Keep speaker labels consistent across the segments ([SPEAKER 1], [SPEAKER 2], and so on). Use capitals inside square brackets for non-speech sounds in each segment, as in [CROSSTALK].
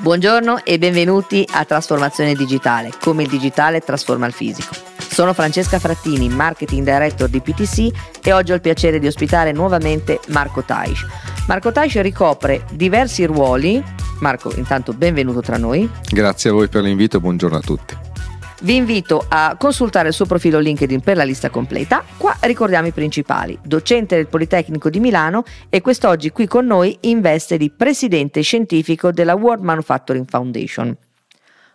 [SPEAKER 1] Buongiorno e benvenuti a Trasformazione Digitale, come il digitale trasforma il fisico. Sono Francesca Frattini, Marketing Director di PTC e oggi ho il piacere di ospitare nuovamente Marco Taish. Marco Taish ricopre diversi ruoli. Marco, intanto benvenuto tra noi.
[SPEAKER 2] Grazie a voi per l'invito e buongiorno a tutti.
[SPEAKER 1] Vi invito a consultare il suo profilo LinkedIn per la lista completa. Qua ricordiamo i principali. Docente del Politecnico di Milano e quest'oggi qui con noi in veste di presidente scientifico della World Manufacturing Foundation.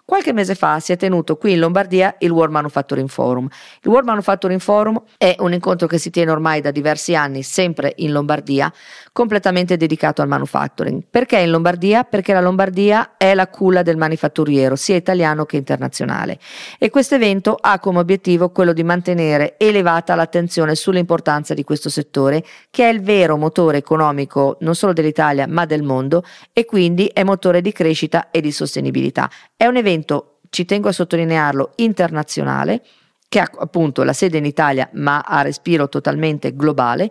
[SPEAKER 1] Qualche mese fa si è tenuto qui in Lombardia il World Manufacturing Forum. Il World Manufacturing Forum è un incontro che si tiene ormai da diversi anni, sempre in Lombardia, completamente dedicato al manufacturing. Perché in Lombardia? Perché la Lombardia è la culla del manifatturiero, sia italiano che internazionale. E questo evento ha come obiettivo quello di mantenere elevata l'attenzione sull'importanza di questo settore, che è il vero motore economico non solo dell'Italia ma del mondo e quindi è motore di crescita e di sostenibilità. È un evento, ci tengo a sottolinearlo, internazionale che ha appunto la sede in Italia ma ha respiro totalmente globale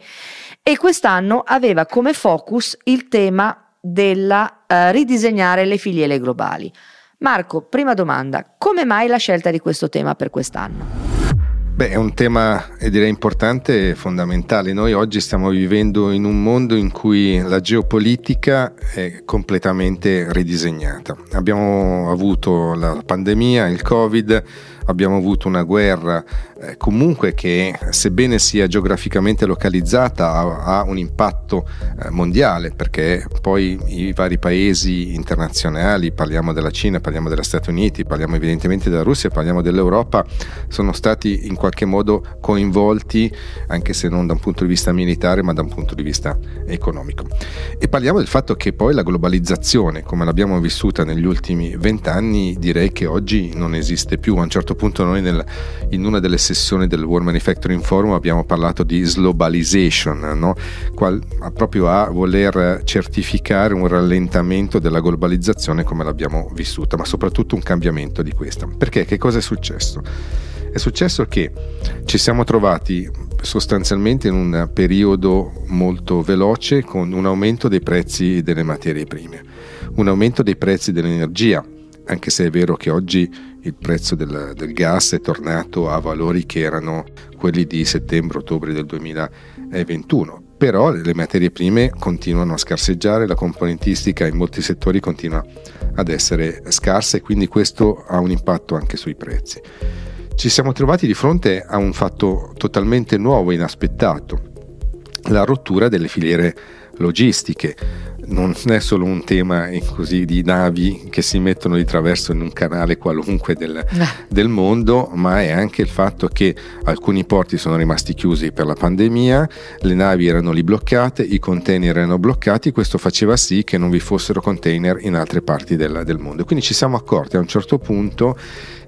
[SPEAKER 1] e quest'anno aveva come focus il tema della uh, ridisegnare le filiere globali. Marco, prima domanda, come mai la scelta di questo tema per quest'anno?
[SPEAKER 2] Beh, è un tema direi importante e fondamentale. Noi oggi stiamo vivendo in un mondo in cui la geopolitica è completamente ridisegnata. Abbiamo avuto la pandemia, il Covid, abbiamo avuto una guerra eh, comunque che sebbene sia geograficamente localizzata ha, ha un impatto eh, mondiale perché poi i vari paesi internazionali, parliamo della Cina, parliamo degli Stati Uniti, parliamo evidentemente della Russia, parliamo dell'Europa, sono stati in qualche modo coinvolti anche se non da un punto di vista militare ma da un punto di vista economico. E parliamo del fatto che poi la globalizzazione come l'abbiamo vissuta negli ultimi vent'anni direi che oggi non esiste più. A un certo punto noi nel, in una delle sessioni del World Manufacturing Forum abbiamo parlato di globalization, no? Qual, proprio a voler certificare un rallentamento della globalizzazione come l'abbiamo vissuta, ma soprattutto un cambiamento di questa. Perché? Che cosa è successo? È successo che ci siamo trovati sostanzialmente in un periodo molto veloce con un aumento dei prezzi delle materie prime, un aumento dei prezzi dell'energia, anche se è vero che oggi il prezzo del, del gas è tornato a valori che erano quelli di settembre-ottobre del 2021 però le materie prime continuano a scarseggiare, la componentistica in molti settori continua ad essere scarsa e quindi questo ha un impatto anche sui prezzi. Ci siamo trovati di fronte a un fatto totalmente nuovo, inaspettato, la rottura delle filiere logistiche non è solo un tema così, di navi che si mettono di traverso in un canale qualunque del, eh. del, mondo, ma è anche il fatto che alcuni porti sono rimasti chiusi per la pandemia, le navi erano lì bloccate, i container erano bloccati, questo faceva sì che non vi fossero container in altre parti del, del mondo. Quindi ci siamo accorti a un certo punto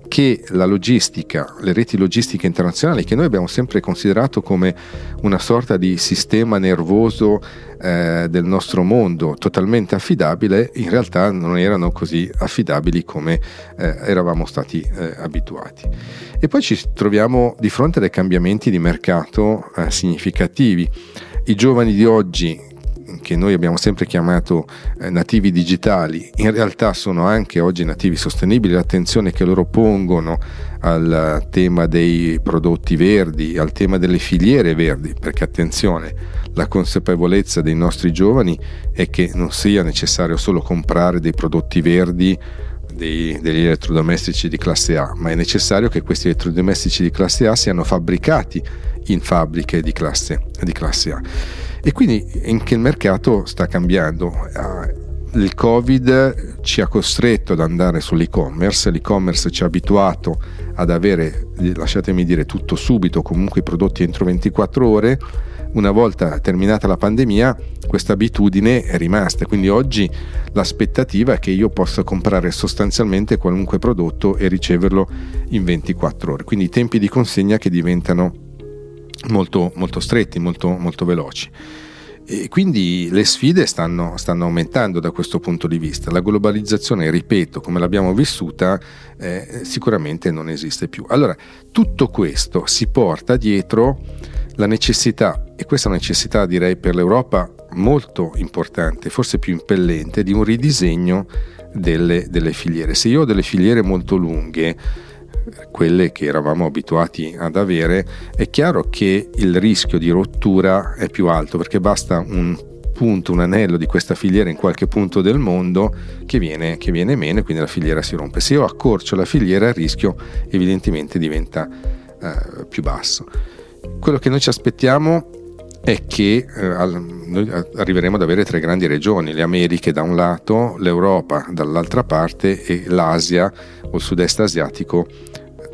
[SPEAKER 2] che la logistica, le reti logistiche internazionali, che noi abbiamo sempre considerato come una sorta di sistema nervoso eh, del nostro mondo totalmente affidabile, in realtà non erano così affidabili come eh, eravamo stati eh, abituati. E poi ci troviamo di fronte a dei cambiamenti di mercato eh, significativi. I giovani di oggi che noi abbiamo sempre chiamato eh, nativi digitali, in realtà sono anche oggi nativi sostenibili, l'attenzione che loro pongono al tema dei prodotti verdi, al tema delle filiere verdi, perché attenzione, la consapevolezza dei nostri giovani è che non sia necessario solo comprare dei prodotti verdi dei, degli elettrodomestici di classe A, ma è necessario che questi elettrodomestici di classe A siano fabbricati in fabbriche di classe, di classe A. E quindi anche il mercato sta cambiando. Ah, il Covid ci ha costretto ad andare sull'e-commerce, l'e-commerce ci ha abituato ad avere, lasciatemi dire, tutto subito, comunque i prodotti entro 24 ore. Una volta terminata la pandemia, questa abitudine è rimasta, quindi oggi l'aspettativa è che io possa comprare sostanzialmente qualunque prodotto e riceverlo in 24 ore. Quindi i tempi di consegna che diventano molto, molto stretti, molto, molto veloci. E quindi le sfide stanno, stanno, aumentando da questo punto di vista. La globalizzazione, ripeto, come l'abbiamo vissuta, eh, sicuramente non esiste più. Allora, tutto questo si porta dietro la necessità, e questa necessità direi per l'Europa molto importante, forse più impellente, di un ridisegno delle, delle filiere. Se io ho delle filiere molto lunghe, quelle che eravamo abituati ad avere, è chiaro che il rischio di rottura è più alto perché basta un punto, un anello di questa filiera in qualche punto del mondo che viene, che viene meno e quindi la filiera si rompe. Se io accorcio la filiera il rischio evidentemente diventa eh, più basso. Quello che noi ci aspettiamo è che eh, noi arriveremo ad avere tre grandi regioni, le Americhe da un lato, l'Europa dall'altra parte e l'Asia o il sud-est asiatico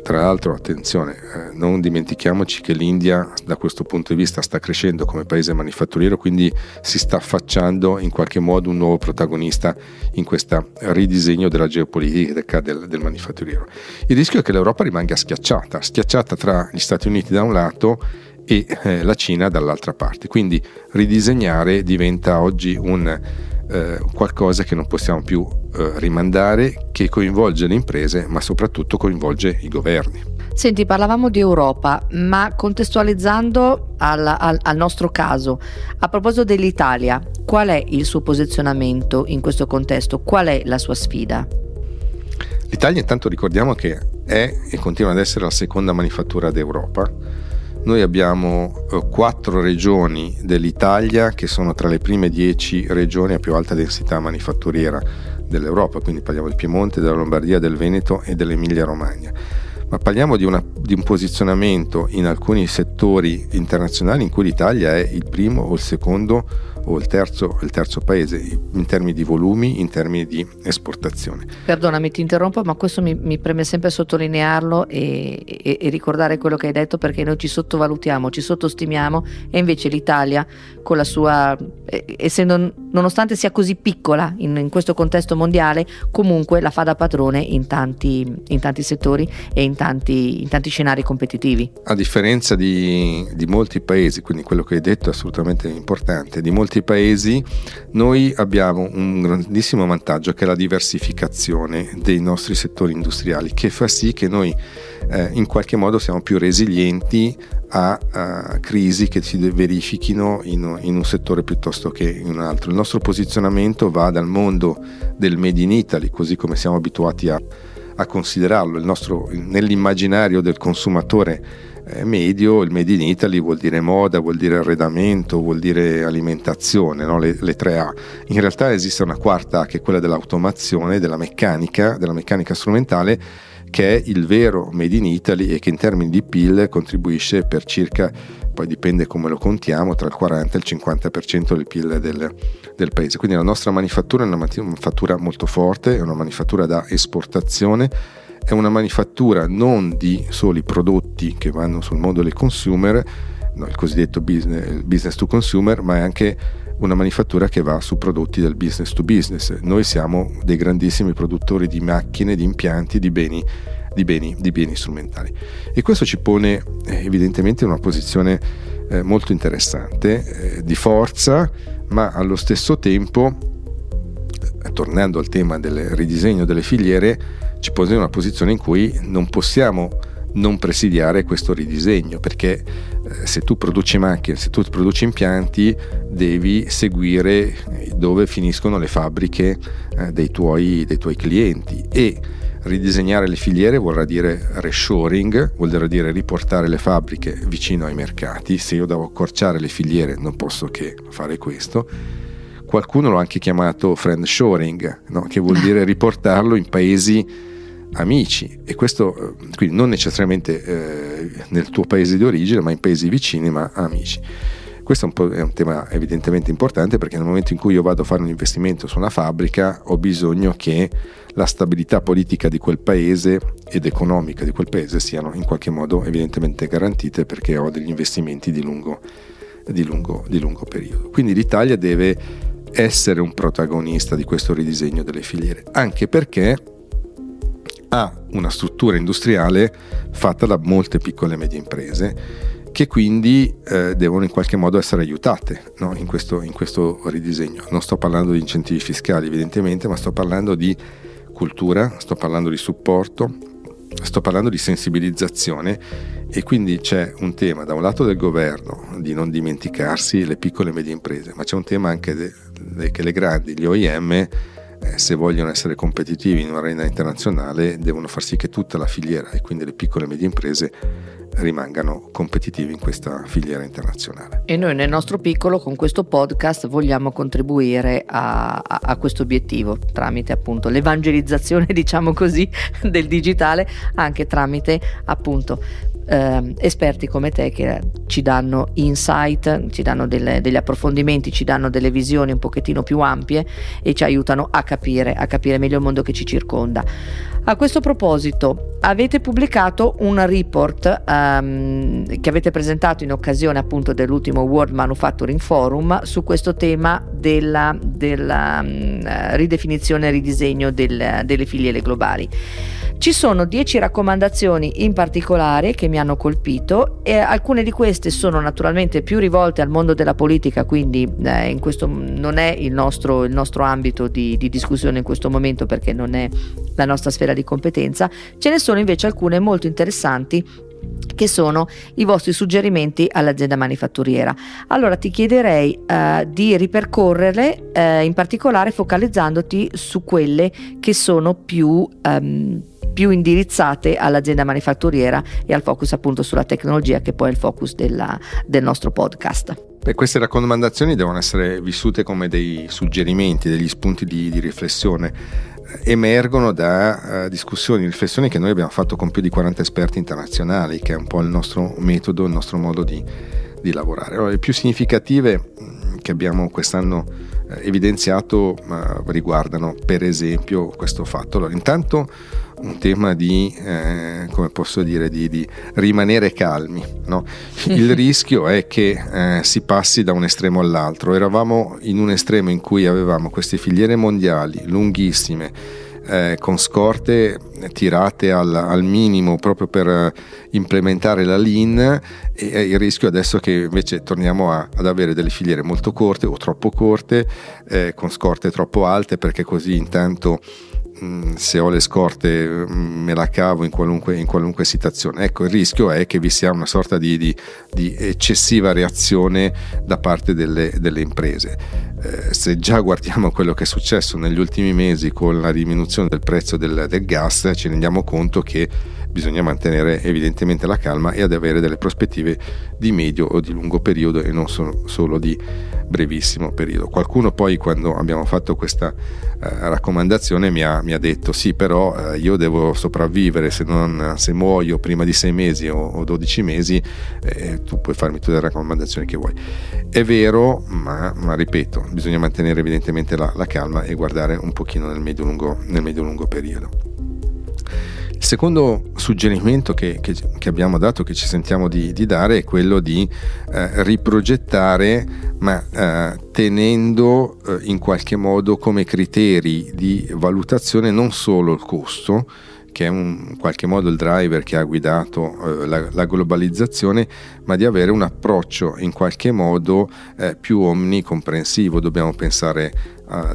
[SPEAKER 2] tra l'altro, attenzione, eh, non dimentichiamoci che l'India da questo punto di vista sta crescendo come paese manifatturiero, quindi si sta affacciando in qualche modo un nuovo protagonista in questo ridisegno della geopolitica del, del manifatturiero. Il rischio è che l'Europa rimanga schiacciata, schiacciata tra gli Stati Uniti da un lato e eh, la Cina dall'altra parte. Quindi ridisegnare diventa oggi un eh, qualcosa che non possiamo più eh, rimandare, che coinvolge le imprese, ma soprattutto coinvolge i governi.
[SPEAKER 1] Senti, parlavamo di Europa, ma contestualizzando al, al, al, nostro caso, a proposito dell'Italia, qual è il suo posizionamento in questo contesto? Qual è la sua sfida?
[SPEAKER 2] L'Italia intanto ricordiamo che è e continua ad essere la seconda manifattura d'Europa noi abbiamo eh, quattro regioni dell'Italia che sono tra le prime dieci regioni a più alta densità manifatturiera dell'Europa, quindi parliamo del Piemonte, della Lombardia, del Veneto e dell'Emilia Romagna. Ma parliamo di, una, di un posizionamento in alcuni settori internazionali in cui l'Italia è il primo o il secondo o il terzo, il terzo paese in termini di volumi, in termini di esportazione.
[SPEAKER 1] Perdonami, ti interrompo, ma questo mi, mi preme sempre sottolinearlo e, e, e, ricordare quello che hai detto perché noi ci sottovalutiamo, ci sottostimiamo e invece l'Italia con la sua, eh, essendo nonostante sia così piccola in, in, questo contesto mondiale, comunque la fa da padrone in tanti, in tanti settori e in tanti, in tanti, scenari competitivi.
[SPEAKER 2] A differenza di, di molti paesi, quindi quello che hai detto è assolutamente importante, di molti paesi noi abbiamo un grandissimo vantaggio che è la diversificazione dei nostri settori industriali, che fa sì che noi eh, in qualche modo siamo più resilienti a, a crisi che si verifichino in, in, un settore piuttosto che in un altro. Il nostro posizionamento va dal mondo del Made in Italy, così come siamo abituati a, a considerarlo, nostro, nell'immaginario del consumatore medio, il Made in Italy vuol dire moda, vuol dire arredamento, vuol dire alimentazione, no? le, le tre A. In realtà esiste una quarta A che è quella dell'automazione, della meccanica, della meccanica strumentale che è il vero Made in Italy e che in termini di PIL contribuisce per circa, poi dipende come lo contiamo, tra il 40 e il 50% del PIL del, del paese. Quindi la nostra manifattura è una manifattura molto forte, è una manifattura da esportazione, è una manifattura non di soli prodotti che vanno sul mondo del consumer, no, il cosiddetto business, business to consumer, ma è anche una manifattura che va su prodotti del business to business. Noi siamo dei grandissimi produttori di macchine, di impianti, di beni, di beni, di beni strumentali. E questo ci pone eh, evidentemente in una posizione eh, molto interessante, eh, di forza, ma allo stesso tempo, eh, tornando al tema del ridisegno delle filiere, ci pone in una posizione in cui non possiamo non presidiare questo ridisegno perché eh, se tu produci macchine, se tu produci impianti devi seguire dove finiscono le fabbriche eh, dei, tuoi, dei tuoi clienti e ridisegnare le filiere vorrà dire reshoring, vuol dire riportare le fabbriche vicino ai mercati. Se io devo accorciare le filiere non posso che fare questo. Qualcuno l'ha anche chiamato friend shoring, no? che vuol [LAUGHS] dire riportarlo in paesi amici e questo eh, quindi non necessariamente eh, nel tuo paese di origine ma in paesi vicini ma amici. Questo è un, è un, tema evidentemente importante perché nel momento in cui io vado a fare un investimento su una fabbrica ho bisogno che la stabilità politica di quel paese ed economica di quel paese siano in qualche modo evidentemente garantite perché ho degli investimenti di lungo, di lungo, di lungo periodo. Quindi l'Italia deve essere un protagonista di questo ridisegno delle filiere, anche perché ha una struttura industriale fatta da molte piccole e medie imprese che quindi eh, devono in qualche modo essere aiutate no? in, questo, in, questo, ridisegno. Non sto parlando di incentivi fiscali evidentemente, ma sto parlando di cultura, sto parlando di supporto, sto parlando di sensibilizzazione e quindi c'è un tema da un lato del governo di non dimenticarsi le piccole e medie imprese, ma c'è un tema anche de, de, che le grandi, gli OIM, se vogliono essere competitivi in un'arena internazionale devono far sì che tutta la filiera e quindi le piccole e medie imprese rimangano competitivi in questa filiera internazionale.
[SPEAKER 1] E noi nel nostro piccolo con questo podcast vogliamo contribuire a, a, a questo obiettivo tramite appunto l'evangelizzazione [LAUGHS] diciamo così del digitale anche tramite appunto eh, esperti come te che ci danno insight, ci danno delle, degli approfondimenti, ci danno delle visioni un pochettino più ampie e ci aiutano a capire, a capire meglio il mondo che ci circonda. A questo proposito, avete pubblicato un report um, che avete presentato in occasione appunto dell'ultimo World Manufacturing Forum su questo tema della, della um, ridefinizione e ridisegno del, delle filiere globali. Ci sono 10 raccomandazioni in particolare che mi hanno colpito e alcune di queste sono naturalmente più rivolte al mondo della politica, quindi eh, in questo non è il nostro, il nostro ambito di, di discussione in questo momento perché non è la nostra sfera di competenza. Ce ne sono invece alcune molto interessanti che sono i vostri suggerimenti all'azienda manifatturiera. Allora ti chiederei uh, di ripercorrerle uh, in particolare focalizzandoti su quelle che sono più um, più indirizzate all'azienda manifatturiera e al focus appunto sulla tecnologia che poi è il focus della, del nostro podcast.
[SPEAKER 2] Beh, queste raccomandazioni devono essere vissute come dei suggerimenti, degli spunti di, di riflessione. Emergono da uh, discussioni, riflessioni che noi abbiamo fatto con più di 40 esperti internazionali, che è un po' il nostro metodo, il nostro modo di, di lavorare. Allora, le più significative mm, che abbiamo quest'anno eh, evidenziato uh, riguardano per esempio questo fatto. Allora, intanto un tema di, eh, come posso dire, di, di rimanere calmi. No? [LAUGHS] Il rischio è che eh, si passi da un estremo all'altro. Eravamo in un estremo in cui avevamo queste filiere mondiali lunghissime, eh, con scorte tirate al, al, minimo proprio per implementare la lean e il rischio adesso che invece torniamo a, ad avere delle filiere molto corte o troppo corte eh, con scorte troppo alte perché così intanto Mm, se ho le scorte mm, me la cavo in qualunque, in qualunque, situazione. Ecco, il rischio è che vi sia una sorta di, di, di eccessiva reazione da parte delle, delle imprese. Eh, se già guardiamo quello che è successo negli ultimi mesi con la diminuzione del prezzo del, del gas, ci rendiamo conto che bisogna mantenere evidentemente la calma e ad avere delle prospettive di medio o di lungo periodo e non solo, di brevissimo periodo. Qualcuno poi quando abbiamo fatto questa eh, raccomandazione mi ha, mi ha, detto sì però eh, io devo sopravvivere se, non, se, muoio prima di sei mesi o, o 12 mesi eh, tu puoi farmi tutte le raccomandazioni che vuoi. È vero ma, ma ripeto bisogna mantenere evidentemente la, la, calma e guardare un pochino nel medio-lungo, nel medio-lungo periodo. Il secondo suggerimento che, che, che, abbiamo dato, che ci sentiamo di, di dare, è quello di eh, riprogettare, ma eh, tenendo eh, in qualche modo come criteri di valutazione non solo il costo, che è un, in qualche modo il driver che ha guidato eh, la, la, globalizzazione, ma di avere un approccio in qualche modo eh, più omnicomprensivo. Dobbiamo pensare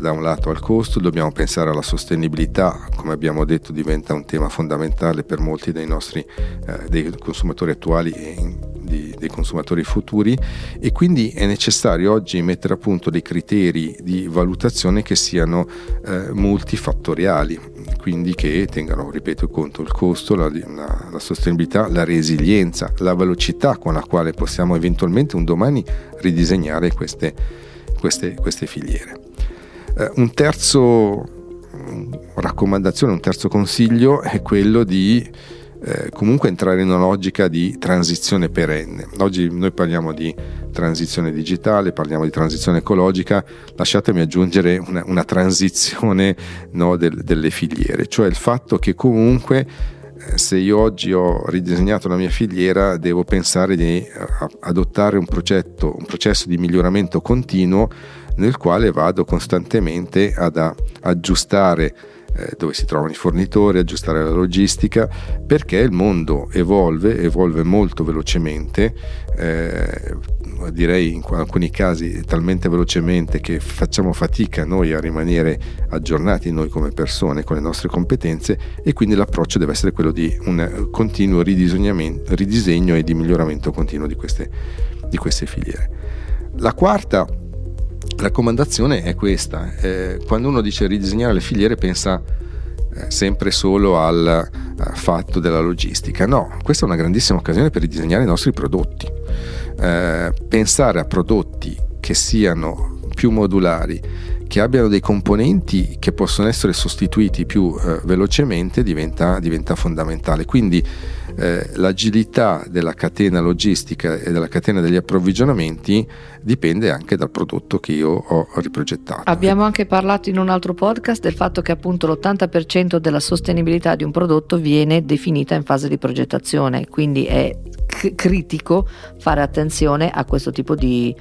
[SPEAKER 2] da un lato al costo, dobbiamo pensare alla sostenibilità, come abbiamo detto diventa un tema fondamentale per molti dei nostri eh, dei consumatori attuali e di, dei consumatori futuri e quindi è necessario oggi mettere a punto dei criteri di valutazione che siano eh, multifattoriali, quindi che tengano, ripeto, conto il costo, la, la, la sostenibilità, la resilienza, la velocità con la quale possiamo eventualmente un domani ridisegnare queste, queste, queste filiere. Eh, un terzo raccomandazione, un terzo consiglio è quello di eh, comunque entrare in una logica di transizione perenne. Oggi noi parliamo di transizione digitale, parliamo di transizione ecologica, lasciatemi aggiungere una, una transizione no, del, delle filiere, cioè il fatto che comunque eh, se io oggi ho ridisegnato la mia filiera devo pensare di eh, adottare un, progetto, un processo di miglioramento continuo nel quale vado costantemente ad aggiustare eh, dove si trovano i fornitori, aggiustare la logistica, perché il mondo evolve, evolve molto velocemente, eh, direi in alcuni casi talmente velocemente che facciamo fatica noi a rimanere aggiornati noi come persone con le nostre competenze e quindi l'approccio deve essere quello di un continuo ridisegno e di miglioramento continuo di queste, di queste filiere. La quarta raccomandazione è questa, eh, quando uno dice ridisegnare le filiere pensa eh, sempre solo al uh, fatto della logistica, no, questa è una grandissima occasione per ridisegnare i nostri prodotti, eh, pensare a prodotti che siano più modulari, che abbiano dei componenti che possono essere sostituiti più eh, velocemente diventa, diventa, fondamentale. Quindi eh, l'agilità della catena logistica e della catena degli approvvigionamenti dipende anche dal prodotto che io ho riprogettato.
[SPEAKER 1] Abbiamo anche parlato in un altro podcast del fatto che appunto l'80% della sostenibilità di un prodotto viene definita in fase di progettazione, quindi è c- critico fare attenzione a questo tipo di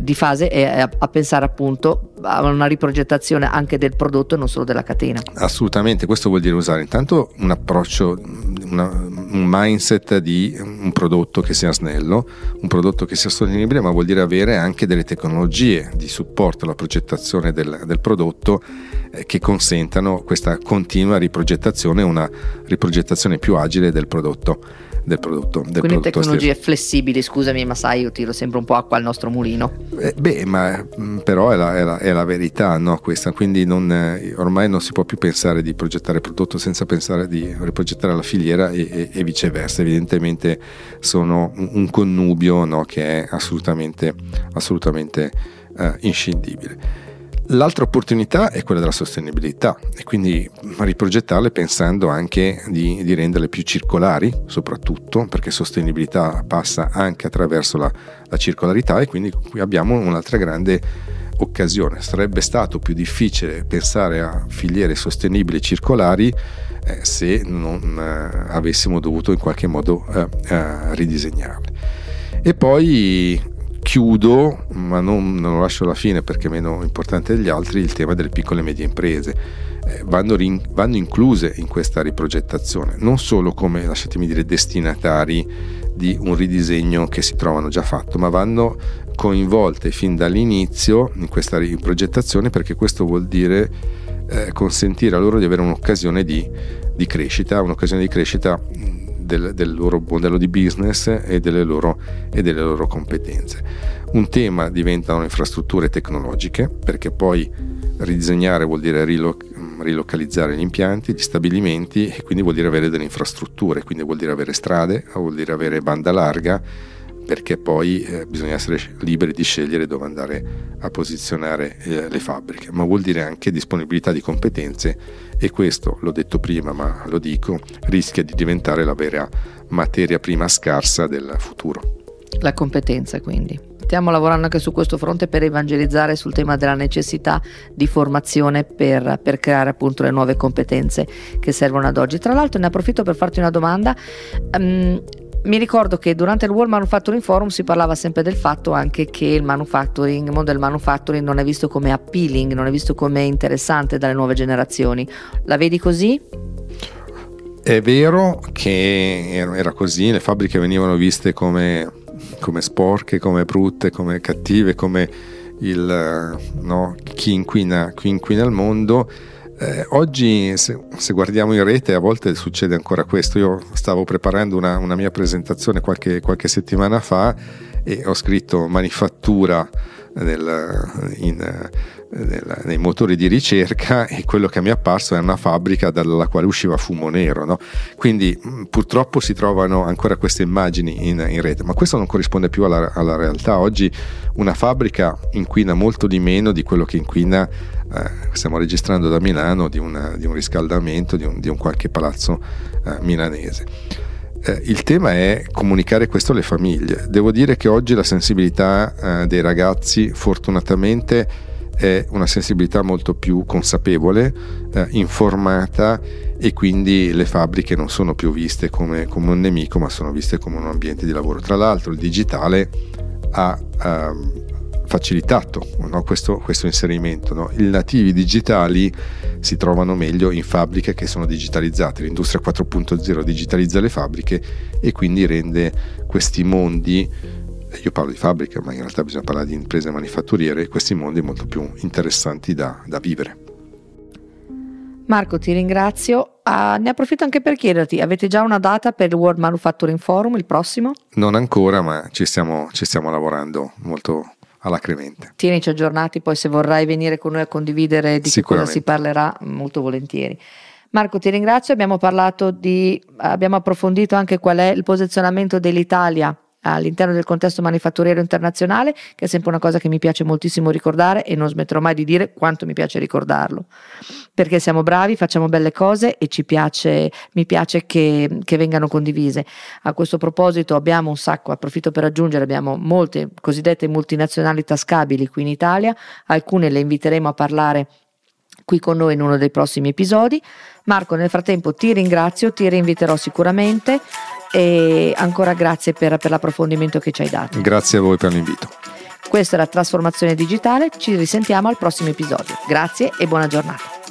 [SPEAKER 1] di fase e a, a, pensare appunto a una riprogettazione anche del prodotto e non solo della catena.
[SPEAKER 2] Assolutamente, questo vuol dire usare intanto un approccio, una, un mindset di un prodotto che sia snello, un prodotto che sia sostenibile, ma vuol dire avere anche delle tecnologie di supporto alla progettazione del, del prodotto eh, che consentano questa continua riprogettazione, una riprogettazione più agile del prodotto del prodotto. Del
[SPEAKER 1] Quindi
[SPEAKER 2] prodotto
[SPEAKER 1] tecnologie stesso. flessibili, scusami, ma sai, io tiro sempre un po' acqua al nostro mulino.
[SPEAKER 2] Eh, beh, ma mm, però è la, è la, è la verità, no? Questa, quindi non, eh, ormai non si può più pensare di progettare il prodotto senza pensare di riprogettare la filiera e, e, e viceversa. Evidentemente sono un, un connubio no? che è assolutamente, assolutamente uh, inscindibile. L'altra opportunità è quella della sostenibilità e quindi riprogettarle pensando anche di, di, renderle più circolari, soprattutto perché sostenibilità passa anche attraverso la, la circolarità e quindi qui abbiamo un'altra grande occasione. Sarebbe stato più difficile pensare a filiere sostenibili e circolari eh, se non eh, avessimo dovuto in qualche modo eh, eh ridisegnarle. E poi chiudo, ma non, non, lo lascio alla fine perché è meno importante degli altri, il tema delle piccole e medie imprese. Eh, vanno, rin, vanno, incluse in questa riprogettazione, non solo come, lasciatemi dire, destinatari di un ridisegno che si trovano già fatto, ma vanno coinvolte fin dall'inizio in questa riprogettazione perché questo vuol dire eh, consentire a loro di avere un'occasione di, di crescita, un'occasione di crescita del, del loro modello di business e delle, loro, e delle loro competenze. Un tema diventano infrastrutture tecnologiche, perché poi ridisegnare vuol dire riloc- rilocalizzare gli impianti, gli stabilimenti e quindi vuol dire avere delle infrastrutture, quindi vuol dire avere strade, vuol dire avere banda larga, perché poi eh, bisogna essere liberi di scegliere dove andare a posizionare eh, le fabbriche, ma vuol dire anche disponibilità di competenze e questo, l'ho detto prima ma lo dico, rischia di diventare la vera materia prima scarsa del futuro.
[SPEAKER 1] La competenza quindi. Stiamo lavorando anche su questo fronte per evangelizzare sul tema della necessità di formazione per, per, creare appunto le nuove competenze che servono ad oggi. Tra l'altro ne approfitto per farti una domanda. Um, mi ricordo che durante il World Manufacturing Forum si parlava sempre del fatto anche che il manufacturing, il mondo del manufacturing non è visto come appealing, non è visto come interessante dalle nuove generazioni. La vedi così?
[SPEAKER 2] È vero che era così, le fabbriche venivano viste come, come sporche, come brutte, come cattive, come il, no, chi, inquina, chi inquina il mondo eh, oggi se, se, guardiamo in rete a volte succede ancora questo, io stavo preparando una, una mia presentazione qualche, qualche, settimana fa e ho scritto manifattura nel, in, nel, nei motori di ricerca e quello che mi è apparso è una fabbrica dalla quale usciva fumo nero. No? Quindi mm, purtroppo si trovano ancora queste immagini in, in rete, ma questo non corrisponde più alla, alla, realtà. Oggi una fabbrica inquina molto di meno di quello che inquina, eh, stiamo registrando da Milano, di, una, di un riscaldamento di un, di un, qualche palazzo eh, milanese. Eh, il tema è comunicare questo alle famiglie. Devo dire che oggi la sensibilità eh, dei ragazzi fortunatamente è una sensibilità molto più consapevole, eh, informata e quindi le fabbriche non sono più viste come, come, un nemico ma sono viste come un ambiente di lavoro. Tra l'altro il digitale ha ehm, facilitato no, questo, questo, inserimento. No? I nativi digitali si trovano meglio in fabbriche che sono digitalizzate. L'industria 4.0 digitalizza le fabbriche e quindi rende questi mondi io parlo di fabbrica, ma in realtà bisogna parlare di imprese manifatturiere, questi mondi molto più interessanti da, da vivere.
[SPEAKER 1] Marco, ti ringrazio. Uh, ne approfitto anche per chiederti, avete già una data per il World Manufacturing Forum, il prossimo?
[SPEAKER 2] Non ancora, ma ci stiamo, ci stiamo lavorando molto alacremente.
[SPEAKER 1] Tienici aggiornati, poi se vorrai venire con noi a condividere di che cosa si parlerà, molto volentieri. Marco, ti ringrazio, abbiamo parlato di, abbiamo approfondito anche qual è il posizionamento dell'Italia all'interno del contesto manifatturiero internazionale, che è sempre una cosa che mi piace moltissimo ricordare e non smetterò mai di dire quanto mi piace ricordarlo, perché siamo bravi, facciamo belle cose e ci piace, mi piace che, che vengano condivise. A questo proposito abbiamo un sacco, approfitto per aggiungere, abbiamo molte cosiddette multinazionali tascabili qui in Italia, alcune le inviteremo a parlare qui con noi in uno dei prossimi episodi. Marco, nel frattempo ti ringrazio, ti reinviterò sicuramente e ancora grazie per, per l'approfondimento che ci hai dato.
[SPEAKER 2] Grazie a voi per l'invito.
[SPEAKER 1] Questa è la trasformazione digitale, ci risentiamo al prossimo episodio. Grazie e buona giornata.